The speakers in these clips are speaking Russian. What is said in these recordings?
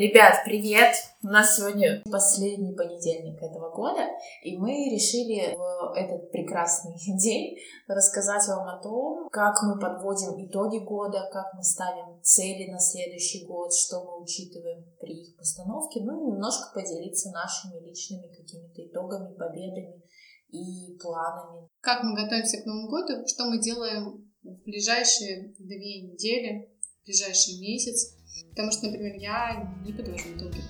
Ребят, привет! У нас сегодня последний понедельник этого года, и мы решили в этот прекрасный день рассказать вам о том, как мы подводим итоги года, как мы ставим цели на следующий год, что мы учитываем при их постановке, ну и немножко поделиться нашими личными какими-то итогами, победами и планами. Как мы готовимся к Новому году, что мы делаем в ближайшие две недели, в ближайший месяц, Потому что, например, я не подвожу итоги.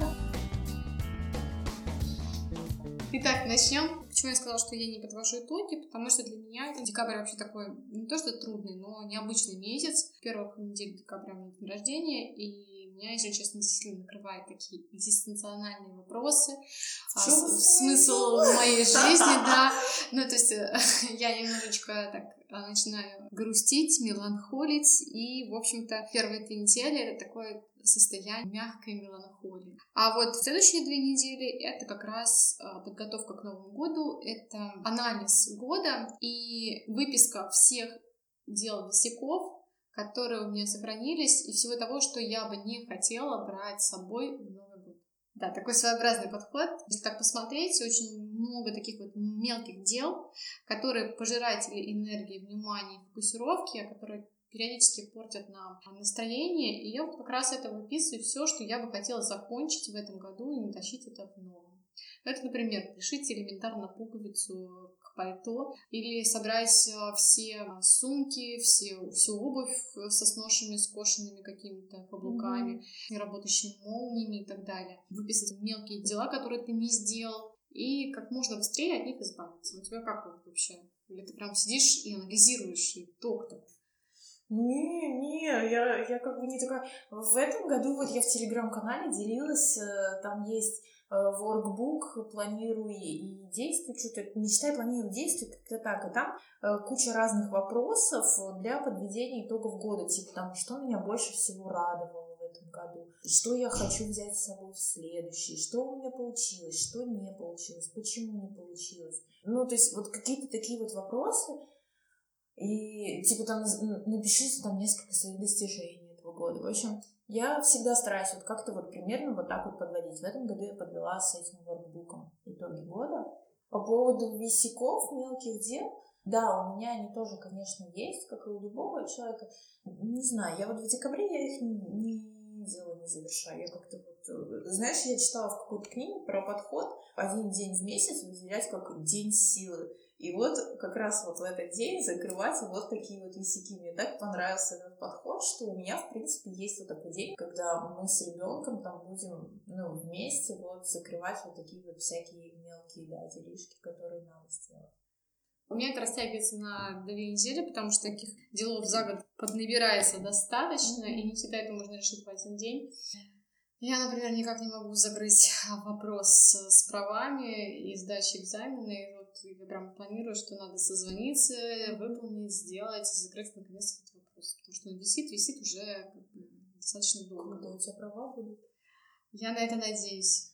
Да. Итак, начнем. Почему я сказала, что я не подвожу итоги? Потому что для меня декабрь вообще такой, не то что трудный, но необычный месяц. Первых недель декабря у меня день рождения, и меня, если честно, действительно накрывают такие экзистенциональные вопросы. А, смысл моей жизни, да. Ну, то есть э, я немножечко так а, начинаю грустить, меланхолить, и, в общем-то, первые три недели это такое состояние мягкой меланхолии. А вот следующие две недели это как раз а, подготовка к Новому году, это анализ года и выписка всех дел висяков, которые у меня сохранились, и всего того, что я бы не хотела брать с собой в Новый год. Да, такой своеобразный подход. Если так посмотреть, очень много таких вот мелких дел, которые пожиратели энергии, внимания и фокусировки, которые периодически портят нам настроение. И я вот как раз это выписываю все, что я бы хотела закончить в этом году и не тащить это в новом. Это, например, пришить элементарно пуговицу к пальто или собрать э, все сумки, все, всю обувь со сношенными, скошенными какими-то каблуками, mm-hmm. работающими молниями и так далее. Выписать мелкие дела, которые ты не сделал, и как можно быстрее от них избавиться. У тебя как вот вообще? Или ты прям сидишь и анализируешь итог такой? Не, не, я, я как бы не такая... В этом году вот я в телеграм-канале делилась, э, там есть э, workbook «Планируй и действуй», что-то, не считай, планируй, действуй, как-то так. И там э, куча разных вопросов для подведения итогов года, типа там, что меня больше всего радовало, году, что я хочу взять с собой в следующий, что у меня получилось, что не получилось, почему не получилось. Ну, то есть вот какие-то такие вот вопросы, и типа там напишите там несколько своих достижений этого года. В общем, я всегда стараюсь вот как-то вот примерно вот так вот подводить. В этом году я подвела с этим воркбуком итоги года. По поводу висяков, мелких дел, да, у меня они тоже, конечно, есть, как и у любого человека. Не знаю, я вот в декабре я их не завершаю. Я как-то вот... Э, знаешь, я читала в какой-то книге про подход один день в месяц выделять как день силы. И вот как раз вот в этот день закрывать вот такие вот висяки. Мне так понравился этот подход, что у меня, в принципе, есть вот такой день, когда мы с ребенком там будем, ну, вместе вот закрывать вот такие вот всякие мелкие, да, делишки, которые надо сделать. У меня это растягивается на две недели, потому что таких делов за год поднабирается достаточно, и не всегда это можно решить в один день. Я, например, никак не могу закрыть вопрос с правами и сдачи экзамена. И вот я прям планирую, что надо созвониться, выполнить, сделать, закрыть наконец этот вопрос. Потому что он висит, висит уже достаточно долго. Когда у тебя права будут? Я на это надеюсь.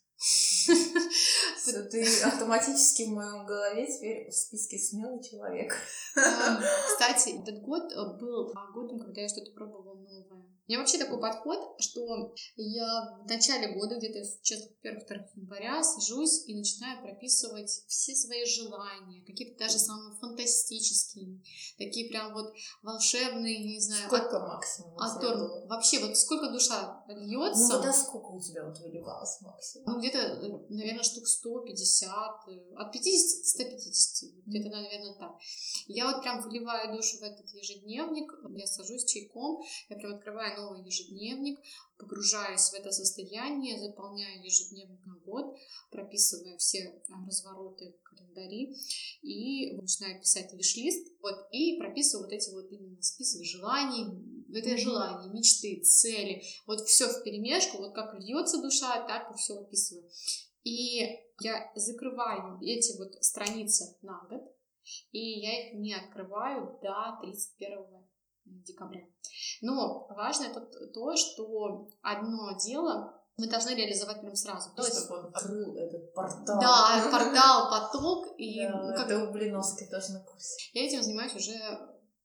Ты автоматически в моем голове теперь в списке смелый человек. Кстати, этот год э, был годом, когда я что-то пробовала новое. У меня вообще такой подход, что я в начале года, где-то в числах 1-2 января, сажусь и начинаю прописывать все свои желания, какие-то даже самые фантастические, такие прям вот волшебные, не знаю. Сколько от, максимум? От, вообще, вот сколько душа льется. Ну, вот а сколько у тебя вот выливалось максимум? Ну, где-то, э, наверное, штук 150, э, от 50 до 150, где-то, наверное, так. Я вот прям выливаю душу в этот ежедневник, я сажусь чайком, я прям открываю новый ежедневник, погружаюсь в это состояние, заполняю ежедневник на год, прописываю все развороты календари и начинаю писать лиш-лист, вот, и прописываю вот эти вот именно список желаний, это желания, мечты, цели, вот все в перемешку, вот как льется душа, так и все описываю. И я закрываю эти вот страницы на год, и я их не открываю до 31 декабря. Но важно то, то, что одно дело мы должны реализовать прям сразу. То есть, чтобы он открыл этот портал. Да, портал, поток. И, да, как... это у Блиновской тоже на курсе. Я этим занимаюсь уже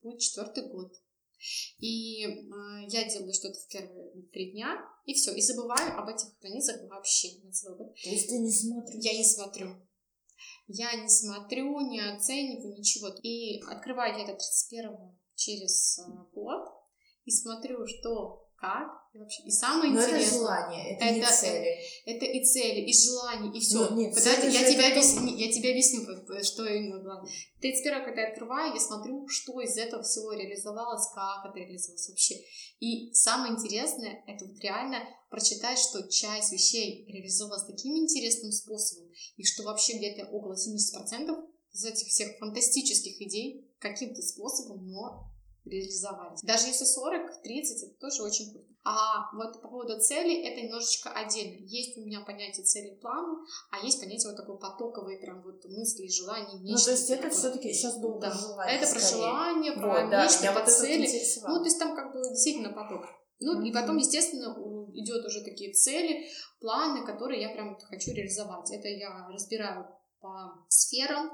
будет четвертый год. И э, я делаю что-то в первые три дня, и все, и забываю об этих страницах вообще на целый год. То есть ты не смотришь? Я не смотрю. Я не смотрю, не оцениваю ничего. И открываю я это 31 через э, год и смотрю, что как и вообще. И самое Но интересное. это желание, это, не это- цели. Это и цели, и желание, и все. Ну, нет, Подожди, я тебя, это объясню, я тебе объясню, что именно главное. 31 когда я открываю, я смотрю, что из этого всего реализовалось, как это реализовалось вообще. И самое интересное, это вот реально прочитать, что часть вещей реализовалась таким интересным способом, и что вообще где-то около 70% из этих всех фантастических идей каким-то способом, но реализовались. Даже если 40, 30, это тоже очень круто. А вот по поводу цели, это немножечко отдельно. Есть у меня понятие цели и плана, а есть понятие вот такой потоковой прям вот мысли, желаний, Ну, мечты. то есть это все-таки сейчас было Да. про желание. Это про скорее. желание, про Вот, да, мечты, про вот цели. Ну, то есть там как бы действительно поток. Ну, и Мгм. потом, естественно, идет уже такие цели, планы, которые я прям хочу реализовать. Это я разбираю по сферам.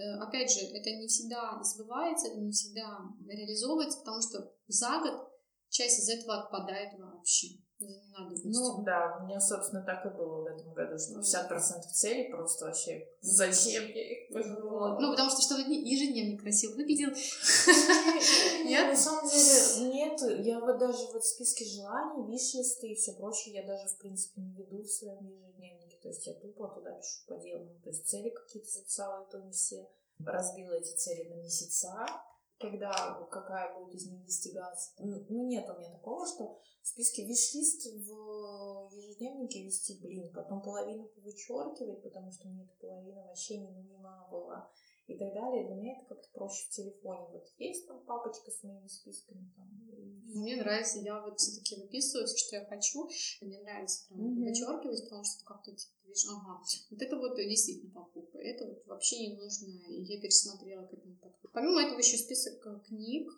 Э, Опять же, это не всегда сбывается, это не всегда реализовывается, потому что за год часть из этого отпадает вообще. За ненадобностью. Ну да, у меня, собственно, так и было в этом году, что 50% целей просто вообще зачем я их пожелала? Ну, потому что чтобы ежедневник красиво выглядел. Нет, на самом деле нет. Я вот даже вот в списке желаний, виш-листы и все прочее, я даже, в принципе, не веду в своем ежедневнике. То есть я тупо туда пишу по делу. То есть цели какие-то записала, и то не все. Разбила эти цели на месяца, когда какая будет из них достигаться. Ну, нет у меня такого, что в списке виш-лист в ежедневнике вести, блин, потом половину вычеркивать, потому что мне эта половина вообще не нужна была и так далее. Для меня это как-то проще в телефоне. Вот есть там папочка с моими списками там. и Мне нравится, я вот все-таки выписываю все, что я хочу. Мне нравится прям Мгм. вычеркивать, потому что как-то типа, видишь, ага, вот это вот действительно покупка, это вот вообще не нужно, и я пересмотрела к этому подходу. Помимо этого еще список э, книг.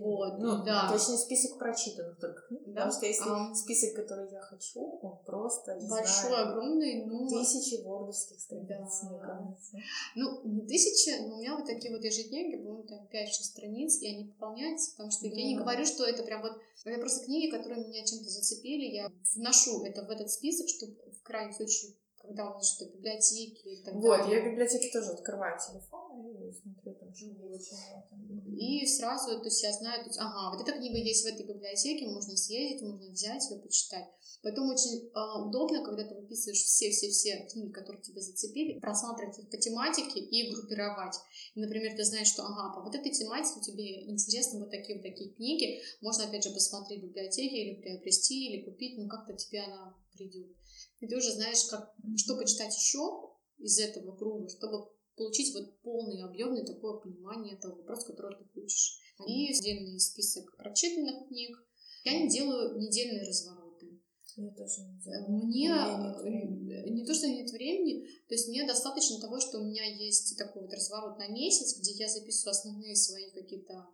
Вот, ну, да. Точнее, список прочитанных только книг. Да? Потому что если А. список, который я хочу, он просто, не Большой, знаю, огромный, ну, тысячи вордовских страниц, Да. мне кажется. ну, не тысяча, но у меня вот такие вот ежедневники, по-моему, там 5-6 страниц, и они пополняются, потому что я не Да. говорю, что это прям вот, это просто книги, которые меня чем-то зацепили, я вношу это в этот список, чтобы в крайнем случае, когда у меня что-то в библиотеке и так Вот, далее. я в библиотеке тоже открываю телефон и смотрю нет. И сразу, то есть я знаю, то есть, ага, вот эта книга есть в этой библиотеке, можно съездить, можно взять ее, почитать. Потом очень а, удобно, когда ты выписываешь все-все-все книги, которые тебя зацепили, просматривать их по тематике и группировать. И, например, ты знаешь, что, ага, по вот этой тематике тебе интересны вот такие вот такие книги, можно, опять же, посмотреть в библиотеке или приобрести, или купить, ну, как-то тебе она придет. И ты уже знаешь, как, что почитать еще из этого круга, чтобы получить вот полный, объемный такое понимание того вопроса, который ты хочешь. И отдельный список прочитанных книг. Я не делаю недельные развороты. Я тоже не Э, знаю. Мне времени. э, не то, что нет времени, то есть мне достаточно того, что у меня есть такой вот разворот на месяц, где я записываю основные свои какие-то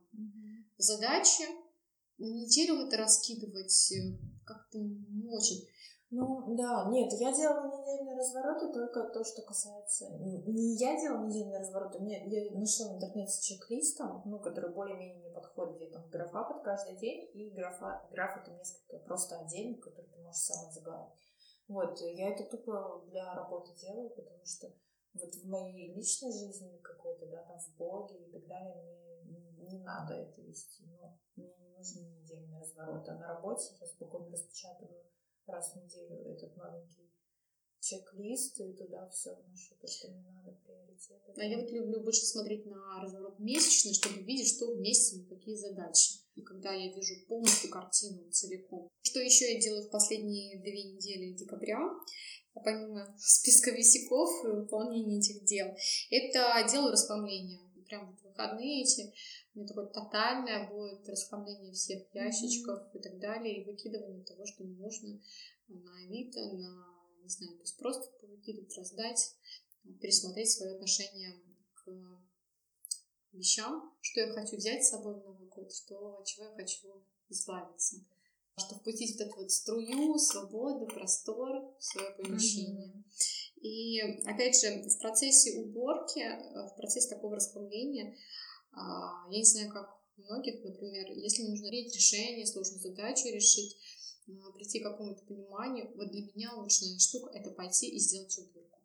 задачи. На неделю это раскидывать э, как-то не очень. Ну, да, нет, я делала недельные развороты только то, что касается... Не я делала недельные развороты, мне, я нашла в интернете с чек-листом, ну, который более-менее мне подходит, где там графа под каждый день, и графа, графа там несколько просто отдельных, которые ты можешь сама загадать. Вот, я это тупо для работы делаю, потому что вот в моей личной жизни какой-то, да, там в блоге и так далее, мне не, надо это вести, ну, мне не нужны недельные развороты, а на работе я спокойно распечатываю раз в неделю этот новенький чек-лист, и туда все вношу, то, что мне надо, приоритеты. А я вот люблю больше смотреть на разворот месячный, чтобы видеть, что в месяце, какие задачи. И когда я вижу полностью картину целиком. Что еще я делаю в последние две недели декабря, помимо списка висяков и выполнения этих дел, это делаю расхламление. Прям вот выходные эти, у меня такое тотальное будет расхламление всех ящичков и так далее, и выкидывание того, что не нужно на Авито, на, не знаю, то есть просто выкидывать, раздать, пересмотреть свое отношение к вещам, что я хочу взять с собой в Новый год, что, от чего я хочу избавиться. Чтобы впустить вот эту вот струю, свободу, простор в свое помещение. И опять же, в процессе уборки, э, в процессе такого расхламления, я не знаю, как многих, например, если нужно принять решение, сложную задачу решить, а, прийти к какому-то пониманию, вот для меня лучшая штука — это пойти и сделать уборку.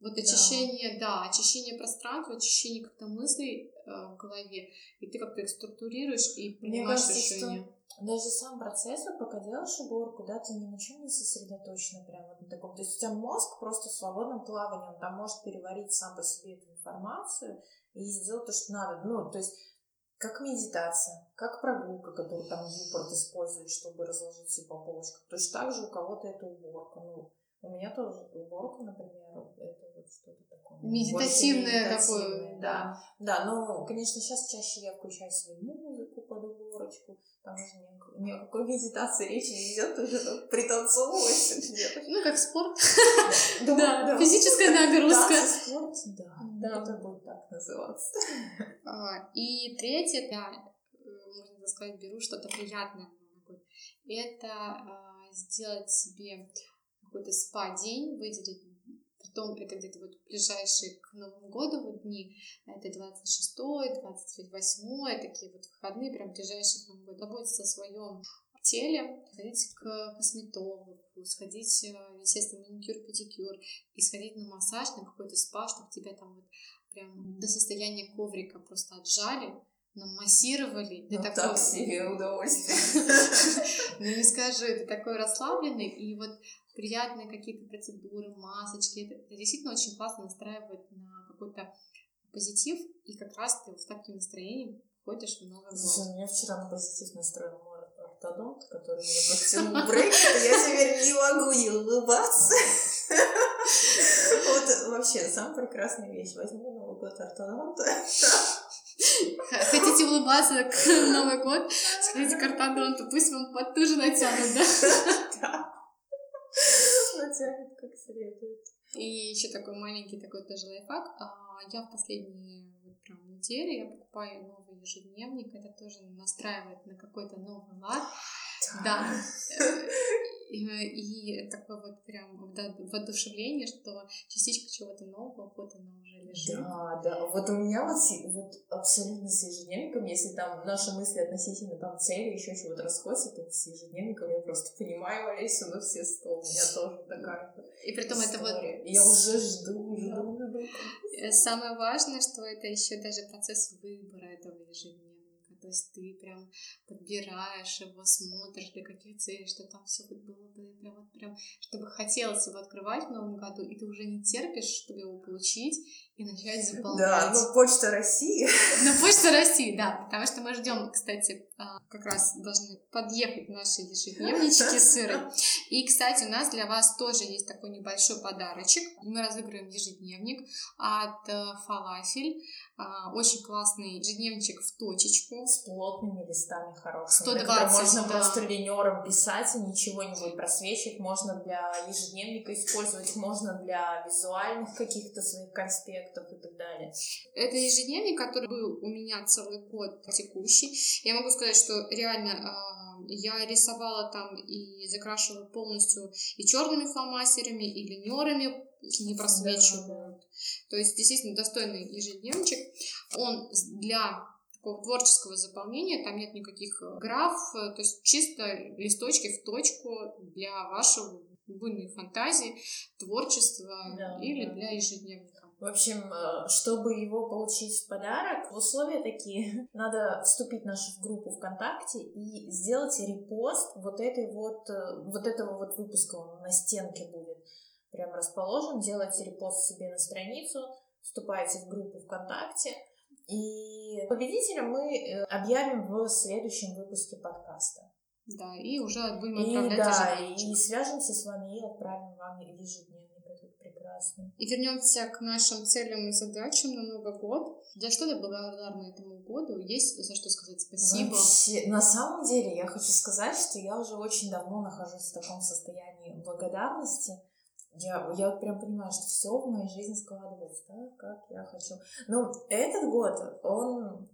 Вот очищение, да, да очищение пространства, очищение как-то мыслей э, в голове, и ты как-то их структурируешь и принимаешь Мне кажется, решение. Что даже сам процесс, вот пока делаешь уборку, да, ты ни на чем не сосредоточена прям вот на таком. То есть у тебя мозг просто в свободном плавании, он там может переварить сам по себе эту информацию и сделать то, что надо. Ну, то есть как медитация, как прогулка, которую там Юпорт использует, чтобы разложить все по полочкам. Точно так же у кого-то это уборка. Ну, у меня тоже уборка, например, это вот что-то такое. Медитативное такое. Да. Да, но, конечно, сейчас чаще я включаю себе музыку под уборочку. Там уже ни, о какой медитации речи не идет, уже там пританцовывать Ну, как спорт. Да, физическая нагрузка. спорт, да. Это будет так называться. А, и третье, да, можно сказать, беру что-то приятное Это а, сделать себе какой-то спа-день, выделить потом это где-то вот ближайшие к Новому году вот дни, это 26 28 такие вот выходные, прям ближайшие к Новому году, заботиться о своем теле, сходить к косметологу, сходить, э, естественно, маникюр, педикюр, и сходить на массаж, на какой-то спа, чтобы тебя там вот прям до состояния коврика просто отжали, намассировали. Ну, такой... так себе удовольствие. Ну, не скажи, ты такой расслабленный, и вот приятные какие-то процедуры, масочки. Это, действительно очень классно настраивает на какой-то позитив, и как раз ты в таким настроением ходишь в Новый год. Меня вчера на позитив настроил мой ортодонт, который мне подтянул брейк, я теперь не могу не улыбаться. Вот вообще, самая прекрасная вещь. Возьму Новый год ортодонта. Хотите улыбаться к Новый год? Сходите к ортодонту, пусть вам потуже натянут, да? Натянет как следует. И еще такой маленький такой тоже лайфхак. А, я в последние прям недели я покупаю новый ежедневник. Это тоже настраивает на какой-то новый лад. Да. И такое вот прям воодушевление, что частичка чего-то нового, вот она уже лежит. Да, да. Вот у меня вот, вот абсолютно с ежедневником, если там наши мысли относительно там цели, еще чего-то расходятся, то с ежедневником я просто понимаю Олесю на все сто. У меня тоже такая И при том это вот... Я уже жду, жду, жду. Э, самое важное, что это еще даже процесс выбора этого ежедневника то есть ты прям подбираешь его, смотришь, для каких целей, что там все вот было бы прям, вот прям, чтобы хотелось его открывать в новом году, и ты уже не терпишь, чтобы его получить и начать заполнять. Да, ну Почта России. Ну Почта России, да, потому что мы ждем, кстати, а, как раз должны подъехать наши ежедневнички сыры. И, кстати, у нас для вас тоже есть такой небольшой подарочек. Мы разыгрываем ежедневник от э, Фалафель. А, очень классный ежедневничек в точечку. С плотными листами хорошими. 120, Можно да. просто линером писать, и ничего не будет просвечивать. Можно для ежедневника использовать, можно для визуальных каких-то своих конспектов и так далее. Это ежедневник, который был у меня целый год текущий. Я могу сказать, что реально а, я рисовала там и закрашивала полностью и черными фломастерами, и линерами, не просвечивают. Да. То есть, действительно, достойный ежедневничек. Он для такого творческого заполнения, там нет никаких э, граф, э, то есть чисто листочки в точку для вашего буйной фантазии, творчества да, или да. для ежедневника. В общем, э, чтобы его получить в подарок, условия такие. Надо вступить в нашу группу ВКонтакте и сделать репост вот этой вот, вот этого вот выпуска, он на стенке будет прям расположен, делайте репост себе на страницу, вступайте в группу ВКонтакте, и победителя мы э, объявим в следующем выпуске подкаста. Да, и уже будем отправлять и, Да, и свяжемся с вами и отправим вам ежедневник этот прекрасный. И вернемся к нашим целям и задачам на Новый год. За что ты благодарна этому году? Есть за что сказать спасибо? Вообще, на самом деле, я хочу сказать, что я уже очень давно нахожусь в таком состоянии благодарности я, я прям понимаю, что все в моей жизни складывается так, как я хочу. Но этот год, он...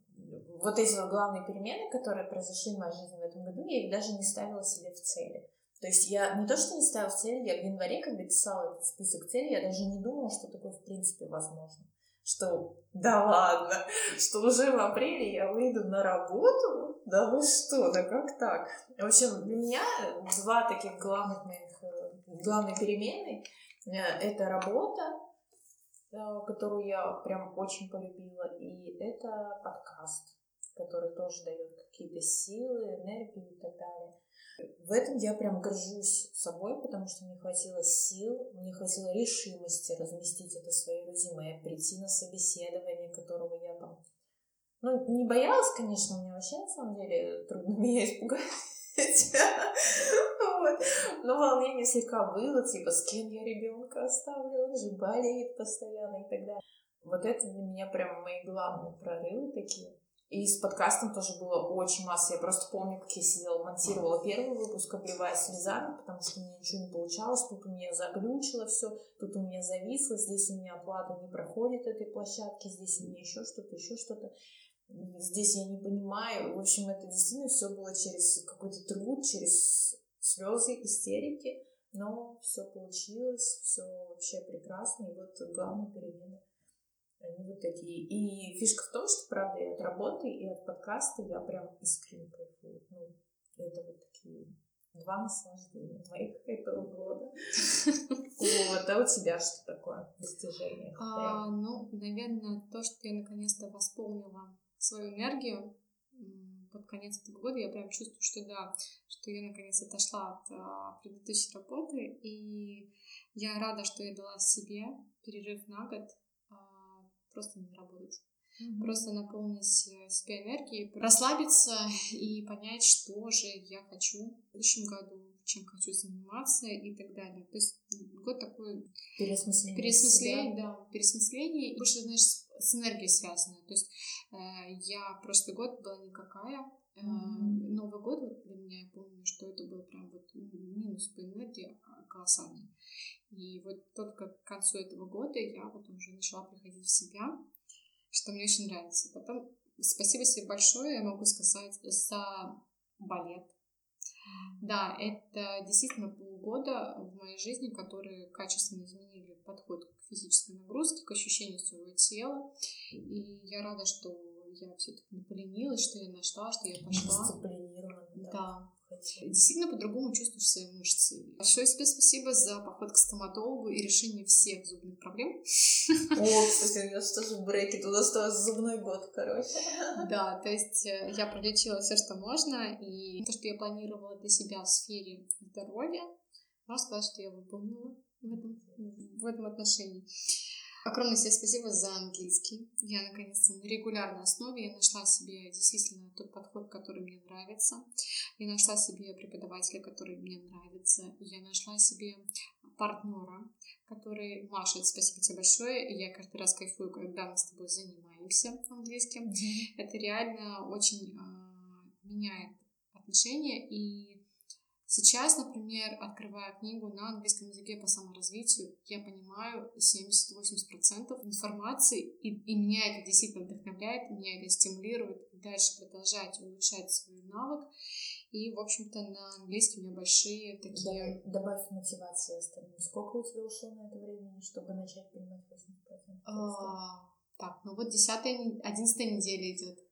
Вот эти вот главные перемены, которые произошли в моей жизни в этом году, я их даже не ставила себе в цели. То есть я не то, что не ставила цели, я в январе, когда писала этот список целей, я даже не думала, что такое в принципе возможно. что да ладно, что уже в апреле я выйду на работу? Да вы что, да как так? В общем, для меня два таких главных моих, э, главной перемены э, это работа, э, которую я прям очень полюбила, и это подкаст, который тоже дает какие-то силы, энергию и так далее. В этом я прям горжусь собой, потому что мне хватило сил, мне хватило решимости разместить это в своей резюме, прийти на собеседование, которого я там... Ну, не боялась, конечно, мне вообще на самом деле трудно меня испугать. вот. Но волнение слегка было, типа, с кем я ребенка оставлю, он же болеет постоянно и так далее. Вот это для меня прям мои главные прорывы такие. И с подкастом тоже было очень масса. Я просто помню, как я сидела, монтировала первый выпуск, обливаясь слезами, потому что меня ничего не получалось. Тут у меня заглючило все, тут у меня зависло, здесь у меня оплата не проходит этой площадки, здесь у меня еще что-то, еще что-то. Здесь я не понимаю. В общем, это действительно все было через какой-то труд, через слезы, истерики. Но все получилось, все вообще прекрасно. И вот главная перемена они вот такие. И фишка в том, что, правда, и от работы, и от подкаста я прям искренне кайфую. Ну, это вот такие два наслаждения моих этого года. Вот, а у тебя что такое достижение? А, ну, наверное, то, что я наконец-то восполнила свою энергию под конец этого года, я прям чувствую, что да, что я наконец отошла от а, предыдущей работы, и я рада, что я дала себе перерыв на год, просто не работать. Mm-hmm. Просто наполнить э, себя энергией, расслабиться и понять, что же я хочу в следующем году, чем хочу заниматься и так далее. То есть год такой... Переосмысление. Переосмысление, да. Переосмысление. И больше, знаешь, с энергией связано. То есть э, я прошлый год была никакая. Mm-hmm. Новый год вот для меня, я помню, что это был прям вот минус по энергии а, колоссальный. И вот только к концу этого года я вот уже начала приходить в себя, что мне очень нравится. Потом спасибо себе большое, я могу сказать, за балет. Да, это действительно полгода в моей жизни, которые качественно изменили подход к физической нагрузке, к ощущению своего тела. И я рада, что я все-таки не поленилась, что я нашла, что я пошла. Дисциплинированно, да. да. Действительно по-другому чувствуешь свои мышцы. Большое тебе спасибо за поход к стоматологу и решение всех зубных проблем. О, кстати, у нас тоже брекет, у нас тоже зубной год, короче. Да, то есть э, я пролечила все, что можно, и то, что я планировала для себя в сфере здоровья, можно сказать, что я выполнила в этом, в этом отношении. Огромное себе спасибо за английский. Я, наконец-то, на регулярной основе я нашла себе действительно тот подход, который мне нравится. Я нашла себе преподавателя, который мне нравится. Я нашла себе партнера, который... Маша, спасибо тебе большое. Я каждый раз кайфую, когда мы с тобой занимаемся английским. Это реально очень э, меняет отношения и Сейчас, например, открывая книгу на английском языке по саморазвитию, я понимаю 70-80% информации, и, и меня это действительно вдохновляет, меня это стимулирует дальше продолжать улучшать свой навык. И, в общем-то, на английском у меня большие такие... Да, добавь мотивации остальным. Сколько у тебя ушло на это времени, чтобы начать понимать 80%? А, так, ну вот 10 11 неделя идет.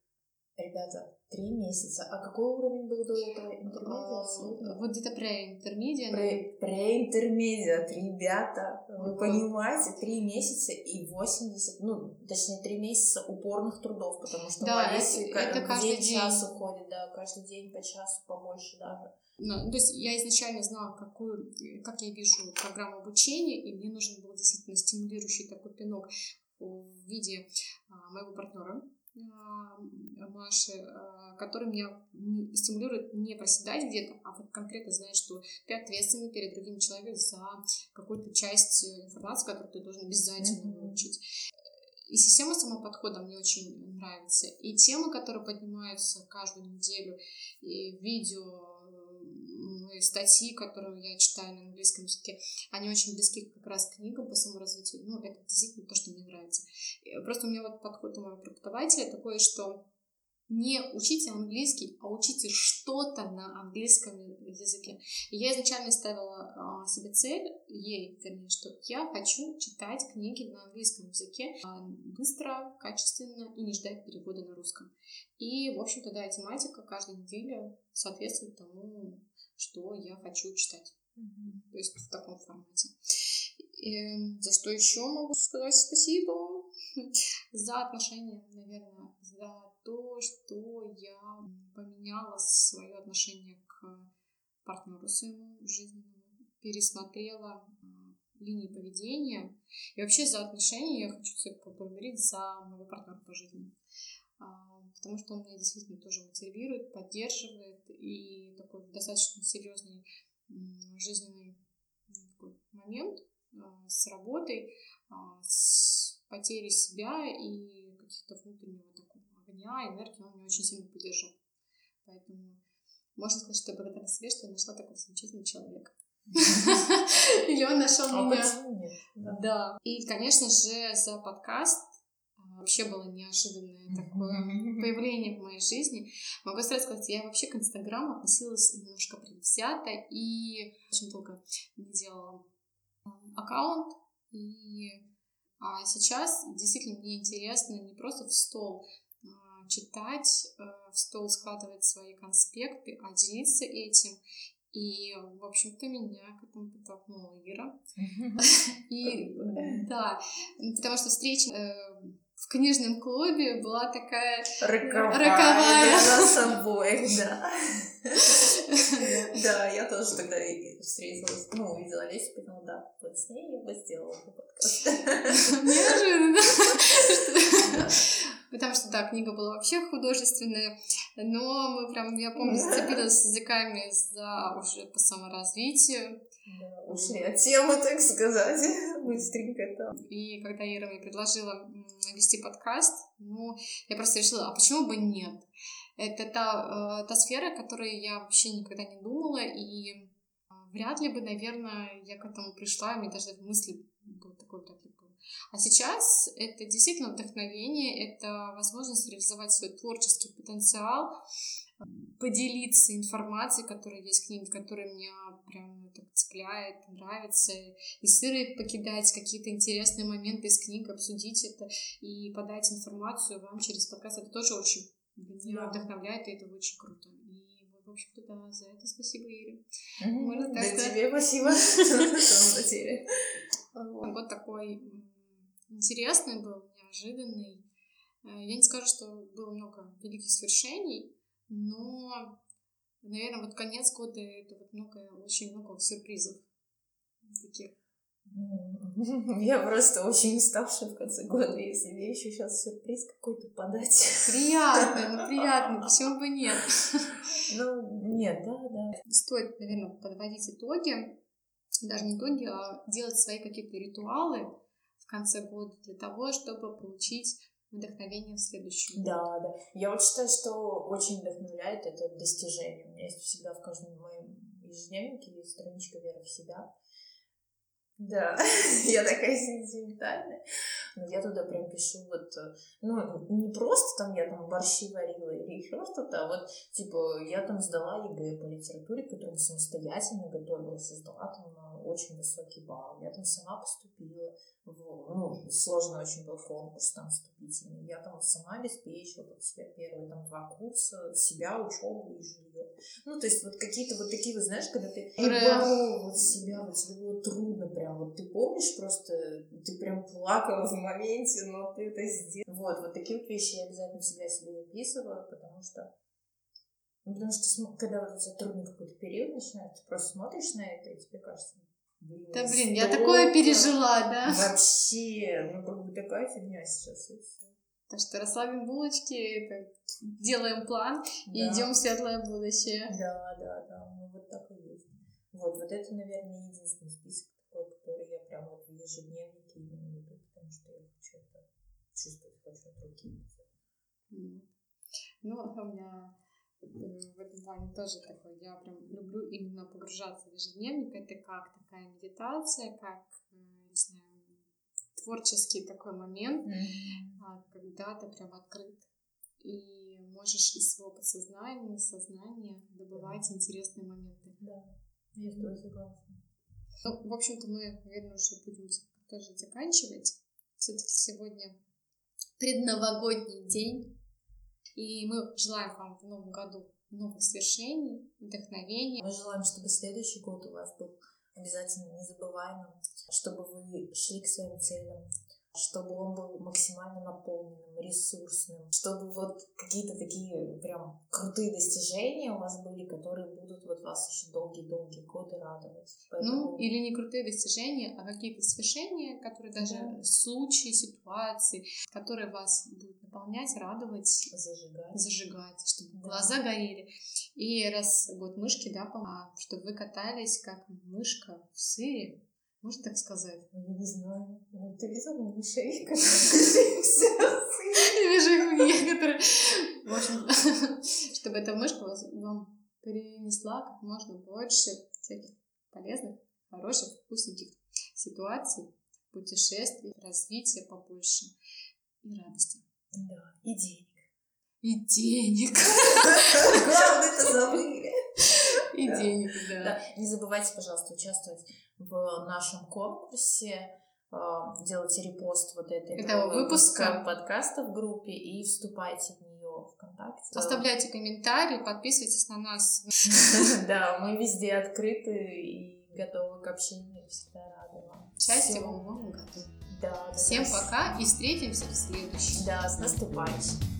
Ребята, три месяца. А какой уровень был до этого? Интермедиат? А, вот где-то преинтермедиат. Преинтермедиат, ребята. Вы понимаете, три месяца и 80, ну, точнее, три месяца упорных трудов, потому что да, это, это каждый день, час уходит, да, каждый день по часу, побольше даже. Ну, то есть я изначально знала, какую, как я вижу программу обучения, и мне нужен был действительно стимулирующий такой пинок в виде а, моего партнера, Маши, а, который меня стимулирует не проседать где-то, а вот конкретно знать, что ты ответственный перед другим человеком за какую-то часть информации, которую ты должен обязательно выучить. И система самого подхода мне очень нравится. И темы, которые поднимаются каждую неделю, и видео, статьи, которые я читаю на английском языке, они очень близки как раз к книгам по саморазвитию. Ну, это действительно то, что мне нравится. Просто у меня вот подход у моего преподавателя такой, что не учите английский, а учите что-то на английском языке. И я изначально ставила а, себе цель, ей, вернее, что я хочу читать книги на английском языке а, быстро, качественно и не ждать перевода на русском. И, в общем-то, да, тематика каждой неделе соответствует тому, что я хочу читать. Mm-hmm. То есть в таком формате. И за что еще могу сказать спасибо? За отношения, наверное, за то, что я поменяла свое отношение к партнеру своему жизненному, пересмотрела линии поведения. И вообще за отношения я хочу тебе поблагодарить за моего партнера по жизни. А, потому что он меня действительно тоже мотивирует, поддерживает и такой достаточно серьезный жизненный момент а, с работой, а, с потерей себя и каких-то внутреннего такого огня, энергии, он меня очень сильно поддержал. Поэтому можно сказать, что я благодарна себе, что я нашла такого замечательного человека. Или он нашел а меня. Да. И, конечно же, за подкаст а, вообще было неожиданное такое появление в моей жизни. Могу сразу сказать, я вообще к Инстаграму относилась немножко предвзято и очень долго не делала аккаунт. И а сейчас действительно мне интересно не просто в стол читать, э, в стол складывать свои конспекты, а делиться этим. И, в общем-то, меня к этому подтолкнула Ира. И, да, потому что встреча э, в книжном клубе была такая роковая, роковая. для нас обоих, да. Да, я тоже тогда встретилась, ну, увидела Лесю, подумала, да, вот с ней я бы сделала подкаст. Неожиданно. Потому что, да, книга была вообще художественная, но мы прям, я помню, зацепилась языками за уже по саморазвитию. Да, ушли от темы, так сказать, быстренько там. И когда Ира мне предложила вести подкаст, ну, я просто решила, а почему бы нет? Это та, э, та сфера, о которой я вообще никогда не думала, и а, вряд ли бы, наверное, я к этому пришла, и мне даже в мысли был такой вряд ли был. А сейчас это действительно вдохновение, это возможность реализовать свой творческий потенциал, поделиться информацией, которая есть в книге, которая меня прям так цепляет, нравится, и сыры покидать, какие-то интересные моменты из книги, обсудить это и подать информацию вам через подкаст. Это тоже очень меня да. вдохновляет, и это очень круто. И, в общем-то, да, за это спасибо, Ире. Можно так да, тебе спасибо Вот такой интересный был, неожиданный. Э, я не скажу, что было много великих свершений, но, наверное, вот конец года это вот много, очень много сюрпризов таких. Я просто очень уставшая в конце года, если мне еще сейчас сюрприз какой-то подать. Приятно, ну приятно, почему бы нет? Ну, нет, да, да. Стоит, наверное, подводить итоги, даже не итоги, а делать свои какие-то ритуалы в конце года для того, чтобы получить вдохновение в следующем Да, да. Я вот считаю, что очень вдохновляет это достижение. У меня есть всегда в каждом моем ежедневнике есть страничка веры в себя. Да, я такая сентиментальная. Но я туда прям пишу вот, э, ну, не просто там я там борщи варила или еще что-то, а вот, типа, я там сдала ЕГЭ по литературе, которую самостоятельно готовилась, и сдала там на очень высокий балл. Я там сама поступила, в, ну, сложный очень был конкурс там вступительный. Я там сама обеспечила под себя первые там два курса, себя, учебу и жилье. Ну, то есть вот какие-то вот такие, вы знаешь, когда ты вот себя, вот тебе было трудно прям, вот ты помнишь просто, ты прям плакала в моменте, но ты это сделал. Вот, вот такие вот вещи я обязательно всегда себе записываю, потому что ну, потому что когда вот у тебя трудный какой-то период начинается, ты просто смотришь на это, и тебе кажется, блин, да блин, я такое пережила, да? Вообще, ну как бы такая фигня сейчас и все. Так что расслабим булочки, это, делаем план да. и идем в светлое будущее. Да, да, да, ну вот так и есть. Вот, вот это, наверное, единственный список ежедневнике именно веду, потому что я хочу это чувствовать, хочу от руки. Ну, а у меня в этом плане тоже такой. Я прям люблю именно погружаться в ежедневник. Это как такая медитация, как, не знаю, творческий такой момент, mm-hmm. когда ты прям открыт и можешь из своего подсознания, сознания добывать интересные моменты. Да, я с тобой согласна. Ну, в общем-то, мы, наверное, уже будем тоже заканчивать. Все-таки сегодня предновогодний день, и мы желаем вам в новом году новых свершений, вдохновения. Мы желаем, чтобы следующий год у вас был обязательно незабываемым, чтобы вы шли к своим целям, чтобы он был максимально наполненным, ресурсным, чтобы вот какие-то такие прям крутые достижения у вас были, которые будут вот вас еще долгие-долгие годы радовать. Поэтому... Ну, или не крутые достижения, а какие-то свершения, которые даже да. случаи, ситуации, которые вас будут наполнять, радовать, зажигать, зажигать чтобы да. глаза горели. И раз год мышки, да, чтобы вы катались как мышка в сыре, можно так сказать? Ну, я не знаю. Ну, ты видел мышей, Я вижу их некоторые. В общем, чтобы эта мышка вам перенесла как можно больше всяких полезных, хороших, вкусненьких ситуаций, путешествий, развития побольше и радости. Да, и денег. И денег. Главное, это забыли. И денег, да. Не забывайте, пожалуйста, участвовать в нашем конкурсе. А, делайте репост вот этой этого выпуска подкаста в группе и вступайте в нее ВКонтакте. Оставляйте комментарии, подписывайтесь на нас. Да, мы везде открыты и готовы к общению. Всегда рады вам. Счастья вам в новом году. Да. Всем пока и встретимся в следующем. Да, с наступающим.